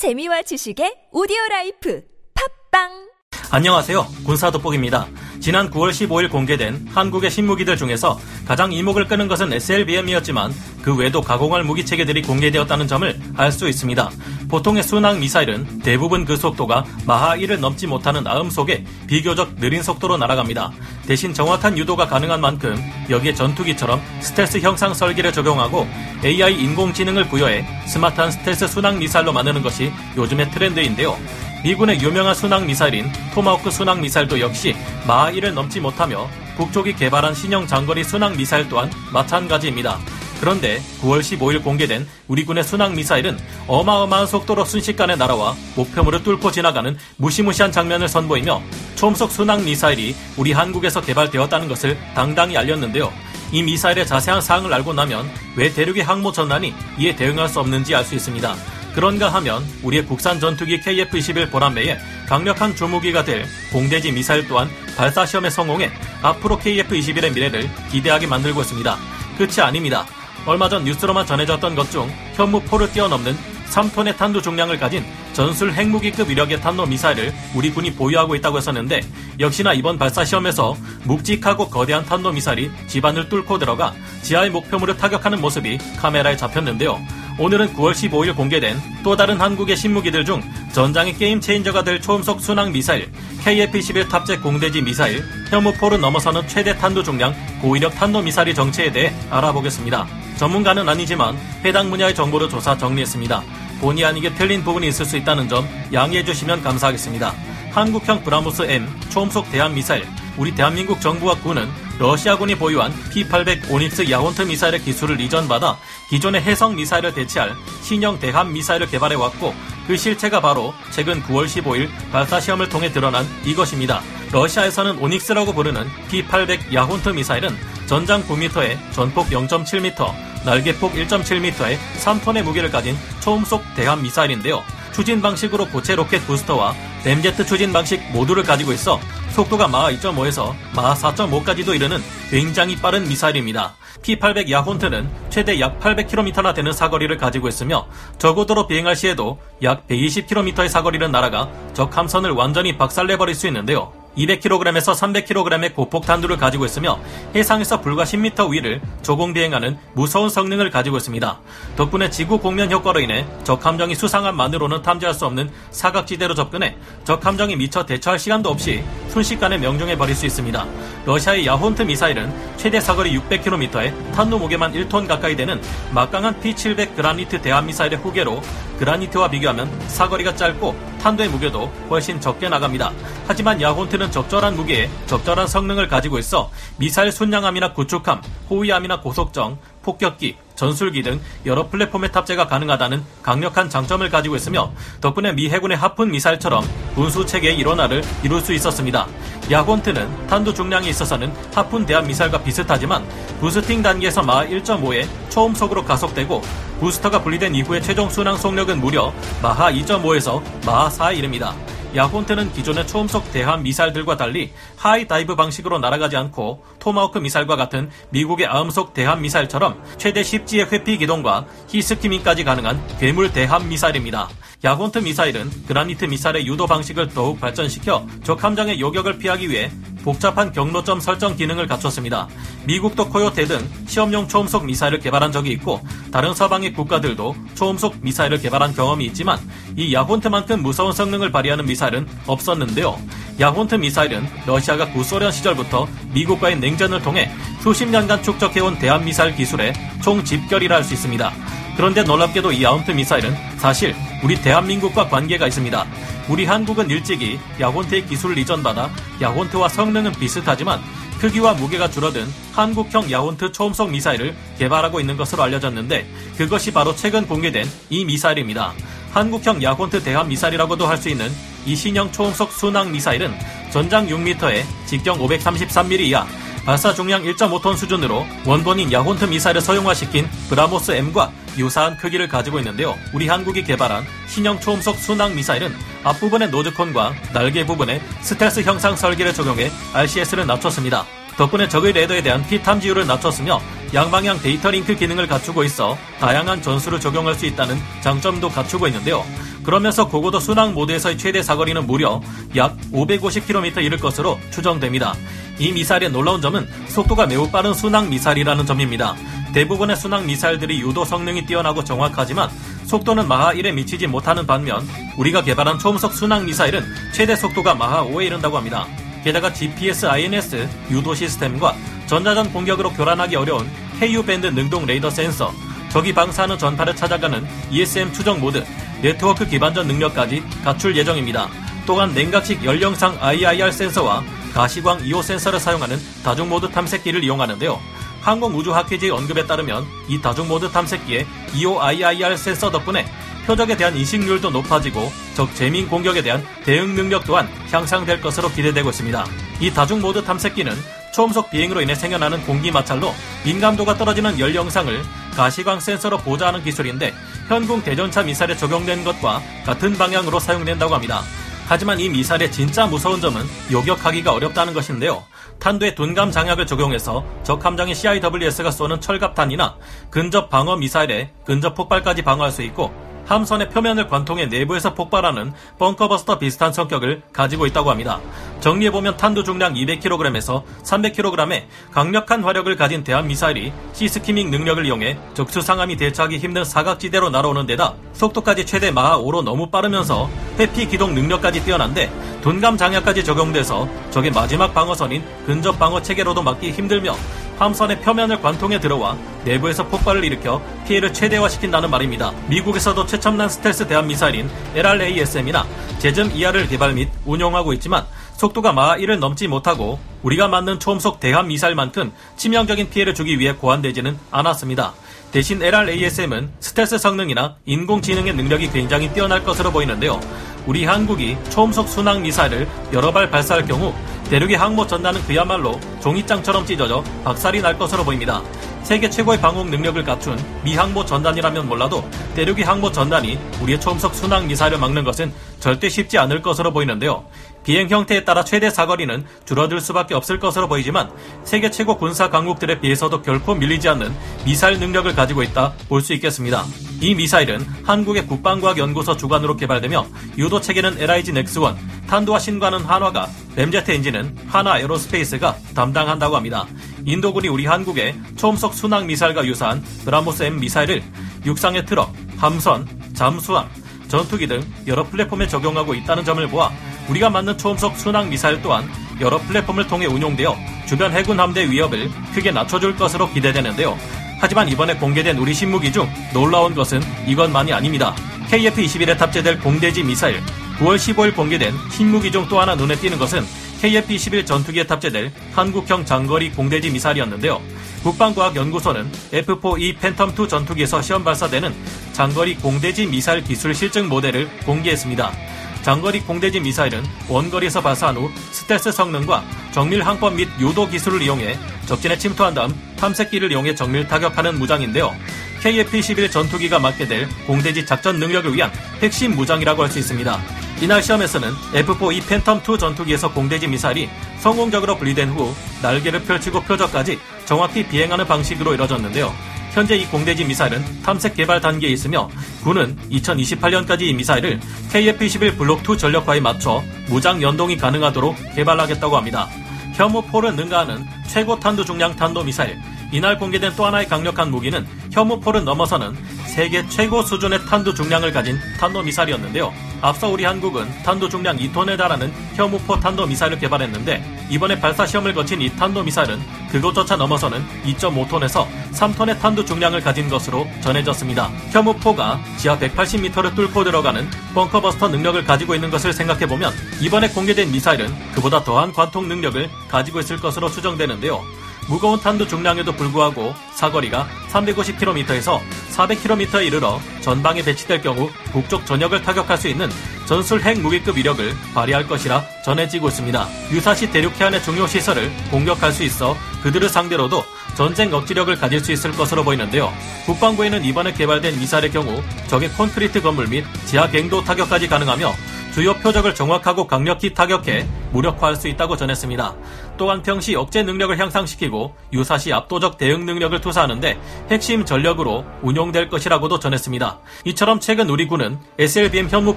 재미와 지식의 오디오 라이프. 팟빵 안녕하세요. 군사 돋보기입니다. 지난 9월 15일 공개된 한국의 신무기들 중에서 가장 이목을 끄는 것은 SLBM이었지만 그 외에도 가공할 무기 체계들이 공개되었다는 점을 알 수 있습니다. 보통의 순항 미사일은 대부분 그 속도가 마하 1을 넘지 못하는 아음속의 비교적 느린 속도로 날아갑니다. 대신 정확한 유도가 가능한 만큼 여기에 전투기처럼 스텔스 형상 설계를 적용하고 AI 인공지능을 부여해 스마트한 스텔스 순항 미사일로 만드는 것이 요즘의 트렌드인데요. 미군의 유명한 순항 미사일인 토마호크 순항 미사일도 역시 마하 1을 넘지 못하며 북쪽이 개발한 신형 장거리 순항 미사일 또한 마찬가지입니다. 그런데 9월 15일 공개된 우리 군의 순항 미사일은 어마어마한 속도로 순식간에 날아와 목표물을 뚫고 지나가는 무시무시한 장면을 선보이며 초음속 순항 미사일이 우리 한국에서 개발되었다는 것을 당당히 알렸는데요. 이 미사일의 자세한 사항을 알고 나면 왜 대륙의 항모 전란이 이에 대응할 수 없는지 알 수 있습니다. 그런가 하면 우리의 국산 전투기 KF-21 보람매에 강력한 주무기가 될 공대지 미사일 또한 발사 시험에 성공해 앞으로 KF-21의 미래를 기대하게 만들고 있습니다. 끝이 아닙니다. 얼마 전 뉴스로만 전해졌던 것 중 현무 포를 뛰어넘는 3톤의 탄두 중량을 가진 전술 핵무기급 위력의 탄도 미사일을 우리 군이 보유하고 있다고 했었는데 역시나 이번 발사 시험에서 묵직하고 거대한 탄도 미사일이 집안을 뚫고 들어가 지하의 목표물을 타격하는 모습이 카메라에 잡혔는데요. 오늘은 9월 15일 공개된 또 다른 한국의 신무기들 중 전장의 게임 체인저가 될 초음속 순항 미사일 KF-21 탑재 공대지 미사일 혐오포를 넘어서는 최대 탄도 중량 고위력 탄도 미사일의 정체에 대해 알아보겠습니다. 전문가는 아니지만 해당 분야의 정보를 조사 정리했습니다. 본의 아니게 틀린 부분이 있을 수 있다는 점 양해해 주시면 감사하겠습니다. 한국형 브라모스 M 초음속 대함 미사일 우리 대한민국 정부와 군은 러시아군이 보유한 P-800 오닉스 야혼트 미사일의 기술을 이전받아 기존의 해성 미사일을 대체할 신형 대함 미사일을 개발해왔고 그 실체가 바로 최근 9월 15일 발사 시험을 통해 드러난 이것입니다. 러시아에서는 오닉스라고 부르는 P-800 야혼트 미사일은 전장 9m에 전폭 0.7m, 날개폭 1.7m의 3톤의 무게를 가진 초음속 대함 미사일인데요. 추진 방식으로 고체 로켓 부스터와 램제트 추진 방식 모두를 가지고 있어 속도가 마하 2.5에서 마하 4.5까지도 이르는 굉장히 빠른 미사일입니다. P-800 야혼트는 최대 약 800km나 되는 사거리를 가지고 있으며 저고도로 비행할 시에도 약 120km의 사거리를 날아가 적 함선을 완전히 박살내버릴 수 있는데요. 200kg에서 300kg의 고폭 탄두를 가지고 있으며 해상에서 불과 10m 위를 조공 비행하는 무서운 성능을 가지고 있습니다. 덕분에 지구 공면 효과로 인해 적 함정이 수상함만으로는 탐지할 수 없는 사각지대로 접근해 적 함정이 미처 대처할 시간도 없이 순식간에 명중해 버릴 수 있습니다. 러시아의 야혼트 미사일은 최대 사거리 600km에 탄도 무게만 1톤 가까이 되는 막강한 P-700 그라니트 대함 미사일의 후계로 그라니트와 비교하면 사거리가 짧고 탄도의 무게도 훨씬 적게 나갑니다. 하지만 야혼트는 적절한 무게에 적절한 성능을 가지고 있어 미사일 순양함이나 구축함, 호위함이나 고속정, 폭격기, 전술기 등 여러 플랫폼의 탑재가 가능하다는 강력한 장점을 가지고 있으며 덕분에 미 해군의 하푼 미사일처럼 군수 체계의 일원화를 이룰 수 있었습니다. 야곤트는 탄두 중량에 있어서는 하푼 대한 미사일과 비슷하지만 부스팅 단계에서 마하 1.5의 초음속으로 가속되고 부스터가 분리된 이후의 최종 순항 속력은 무려 마하 2.5에서 마하 4에 이릅니다. 야혼트는 기존의 초음속 대함 미사일들과 달리 high dive 방식으로 날아가지 않고 토마호크 미사일과 같은 미국의 아음속 대함 미사일처럼 최대 10G의 회피 기동과 sea skimming까지 가능한 괴물 대함 미사일입니다. 야혼트 미사일은 그라니트 미사일의 유도 방식을 더욱 발전시켜 적 함정의 요격을 피하기 위해 복잡한 경로점 설정 기능을 갖췄습니다. 미국도 코요테 등 시험용 초음속 미사일을 개발한 적이 있고 다른 서방의 국가들도 초음속 미사일을 개발한 경험이 있지만 이 야혼트만큼 무서운 성능을 발휘하는 미사일은 없었는데요. 야혼트 미사일은 러시아가 구소련 시절부터 미국과의 냉전을 통해 수십 년간 축적해온 대한 미사일 기술의 총 집결이라 할 수 있습니다. 그런데 놀랍게도 이 야혼트 미사일은 사실 우리 대한민국과 관계가 있습니다. 우리 한국은 일찍이 야혼트의 기술을 이전받아 야혼트와 성능은 비슷하지만 크기와 무게가 줄어든 한국형 야혼트 초음속 미사일을 개발하고 있는 것으로 알려졌는데 그것이 바로 최근 공개된 이 미사일입니다. 한국형 야혼트 대함 미사일이라고도 할 수 있는 이 신형 초음속 순항 미사일은 전장 6m에 직경 533mm 이하 발사 중량 1.5톤 수준으로 원본인 야혼트 미사일을 소형화시킨 브라모스 M과 유사한 크기를 가지고 있는데요. 우리 한국이 개발한 신형 초음속 순항 미사일은 앞부분의 nose cone과 날개 부분에 스텔스 형상 설계를 적용해 RCS를 낮췄습니다. 덕분에 적의 레이더에 대한 피탐지율을 낮췄으며 양방향 데이터 링크 기능을 갖추고 있어 다양한 전술을 적용할 수 있다는 장점도 갖추고 있는데요. 그러면서 고고도 순항 모드에서의 최대 사거리는 무려 약 550km 이를 것으로 추정됩니다. 이 미사일의 놀라운 점은 속도가 매우 빠른 순항 미사일이라는 점입니다. 대부분의 순항 미사일들이 유도 성능이 뛰어나고 정확하지만 속도는 마하 1에 미치지 못하는 반면 우리가 개발한 초음속 순항 미사일은 최대 속도가 마하 5에 이른다고 합니다. 게다가 GPS INS 유도 시스템과 전자전 공격으로 교란하기 어려운 Ku 밴드 능동 레이더 센서, 적이 방사하는 전파를 찾아가는 ESM 추적 모드, 네트워크 기반전 능력까지 갖출 예정입니다. 또한 냉각식 열영상 IIR 센서와 가시광 EO 센서를 사용하는 다중모드 탐색기를 이용하는데요. 항공우주학회지의 언급에 따르면 이 다중모드 탐색기의 EOIIR 센서 덕분에 표적에 대한 인식률도 높아지고 적 재민 공격에 대한 대응 능력 또한 향상될 것으로 기대되고 있습니다. 이 다중모드 탐색기는 초음속 비행으로 인해 생겨나는 공기 마찰로 민감도가 떨어지는 열 영상을 가시광 센서로 보좌하는 기술인데 현궁 대전차 미사일에 적용된 것과 같은 방향으로 사용된다고 합니다. 하지만 이 미사일의 진짜 무서운 점은 요격하기가 어렵다는 것인데요. 탄두에 둔감 장약을 적용해서 적 함정인 CIWS가 쏘는 철갑탄이나 근접 방어 미사일에 근접 폭발까지 방어할 수 있고 함선의 표면을 관통해 내부에서 폭발하는 벙커버스터 비슷한 성격을 가지고 있다고 합니다. 정리해보면 탄두 중량 200kg에서 300kg의 강력한 화력을 가진 대한 미사일이 시스키밍 능력을 이용해 적수 상함이 대처하기 힘든 사각지대로 날아오는 데다 속도까지 최대 마하 5로 너무 빠르면서 회피 기동 능력까지 뛰어난데 둔감 장약까지 적용돼서 적의 마지막 방어선인 근접 방어 체계로도 막기 힘들며 함선의 표면을 관통해 들어와 내부에서 폭발을 일으켜 피해를 최대화시킨다는 말입니다. 미국에서도 최첨단 스텔스 대한 미사일인 LRASM이나 제즘 ER을 개발 및 운용하고 있지만 속도가 마하 1을 넘지 못하고 우리가 맞는 초음속 대함 미사일만큼 치명적인 피해를 주기 위해 고안되지는 않았습니다. 대신 LRASM은 스텔스 성능이나 인공지능의 능력이 굉장히 뛰어날 것으로 보이는데요. 우리 한국이 초음속 순항 미사일을 여러 발 발사할 경우 대륙의 항모 전단은 그야말로 종이장처럼 찢어져 박살이 날 것으로 보입니다. 세계 최고의 방공 능력을 갖춘 미 항모 전단이라면 몰라도 대륙의 항모 전단이 우리의 초음속 순항 미사일을 막는 것은 절대 쉽지 않을 것으로 보이는데요. 비행 형태에 따라 최대 사거리는 줄어들 수밖에 없을 것으로 보이지만 세계 최고 군사 강국들에 비해서도 결코 밀리지 않는 미사일 능력을 가지고 있다 볼 수 있겠습니다. 이 미사일은 한국의 국방과학연구소 주관으로 개발되며 유도 체계는 LIG 넥스1, 탄두와 신관은 한화가, 램제트 엔진은 한화 에어로스페이스가 담당한다고 합니다. 인도군이 우리 한국의 초음속 순항 미사일과 유사한 브라모스 M 미사일을 육상의 트럭, 함선, 잠수함, 전투기 등 여러 플랫폼에 적용하고 있다는 점을 보아 우리가 만든 초음속 순항 미사일 또한 여러 플랫폼을 통해 운용되어 주변 해군 함대 위협을 크게 낮춰줄 것으로 기대되는데요. 하지만 이번에 공개된 우리 신무기 중 놀라운 것은 이것만이 아닙니다. KF-21에 탑재될 공대지 미사일, 9월 15일 공개된 신무기 중 또 하나 눈에 띄는 것은 KF-21 전투기에 탑재될 한국형 장거리 공대지 미사일이었는데요. 국방과학연구소는 F4E 팬텀2 전투기에서 시험 발사되는 장거리 공대지 미사일 기술 실증 모델을 공개했습니다. 장거리 공대지 미사일은 원거리에서 발사한 후 스텔스 성능과 정밀 항법 및 요도 기술을 이용해 적진에 침투한 다음 탐색기를 이용해 정밀 타격하는 무장인데요. KF-21 전투기가 맡게 될 공대지 작전 능력을 위한 핵심 무장이라고 할 수 있습니다. 이날 시험에서는 F4E 팬텀2 전투기에서 공대지 미사일이 성공적으로 분리된 후 날개를 펼치고 표적까지 정확히 비행하는 방식으로 이뤄졌는데요. 현재 이 공대지 미사일은 탐색 개발 단계에 있으며 군은 2028년까지 이 미사일을 KF-21 블록2 전력화에 맞춰 무장 연동이 가능하도록 개발하겠다고 합니다. 혐오포를 능가하는 최고 탄도 중량 탄도 미사일. 이날 공개된 또 하나의 강력한 무기는 혐오포를 넘어서는 세계 최고 수준의 탄도 중량을 가진 탄도 미사일이었는데요. 앞서 우리 한국은 탄도 중량 2톤에 달하는 혐오포 탄도 미사일을 개발했는데 이번에 발사 시험을 거친 이 탄도 미사일은 그것조차 넘어서는 2.5톤에서 3톤의 탄도 중량을 가진 것으로 전해졌습니다. 혐오포가 지하 180m를 뚫고 들어가는 벙커버스터 능력을 가지고 있는 것을 생각해보면 이번에 공개된 미사일은 그보다 더한 관통 능력을 가지고 있을 것으로 추정되는데요. 무거운 탄도 중량에도 불구하고 사거리가 350km에서 400km에 이르러 전방에 배치될 경우 북쪽 전역을 타격할 수 있는 전술 핵무기급 위력을 발휘할 것이라 전해지고 있습니다. 유사시 대륙 해안의 중요 시설을 공격할 수 있어 그들을 상대로도 전쟁 억지력을 가질 수 있을 것으로 보이는데요. 국방부에는 이번에 개발된 미사일의 경우 적의 콘크리트 건물 및 지하 갱도 타격까지 가능하며 주요 표적을 정확하고 강력히 타격해 무력화할 수 있다고 전했습니다. 또한 평시 억제 능력을 향상시키고 유사시 압도적 대응 능력을 투사하는데 핵심 전력으로 운용될 것이라고도 전했습니다. 이처럼 최근 우리 군은 SLBM 현무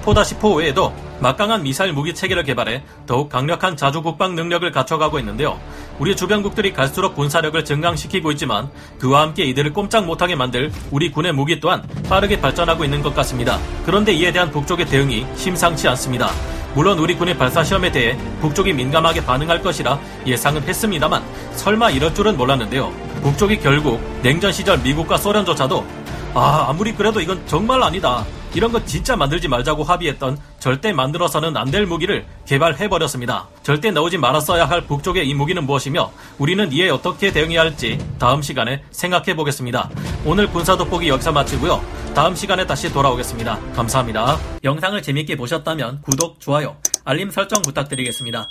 포다시포 외에도 막강한 미사일 무기 체계를 개발해 더욱 강력한 자주 국방 능력을 갖춰가고 있는데요. 우리 주변국들이 갈수록 군사력을 증강시키고 있지만 그와 함께 이들을 꼼짝 못하게 만들 우리 군의 무기 또한 빠르게 발전하고 있는 것 같습니다. 그런데 이에 대한 북쪽의 대응이 심상치 않습니다. 물론 우리 군의 발사 시험에 대해 북쪽이 민감하게 반응할 것이라 예상은 했습니다만 설마 이럴 줄은 몰랐는데요. 북쪽이 결국 냉전 시절 미국과 소련조차도 아 아무리 그래도 이건 정말 아니다. 이런 거 진짜 만들지 말자고 합의했던 절대 만들어서는 안 될 무기를 개발해버렸습니다. 절대 나오지 말았어야 할 북쪽의 이 무기는 무엇이며 우리는 이에 어떻게 대응해야 할지 다음 시간에 생각해 보겠습니다. 오늘 군사 돋보기 여기서 마치고요. 다음 시간에 다시 돌아오겠습니다. 감사합니다. 영상을 재밌게 보셨다면 구독, 좋아요, 알림 설정 부탁드리겠습니다.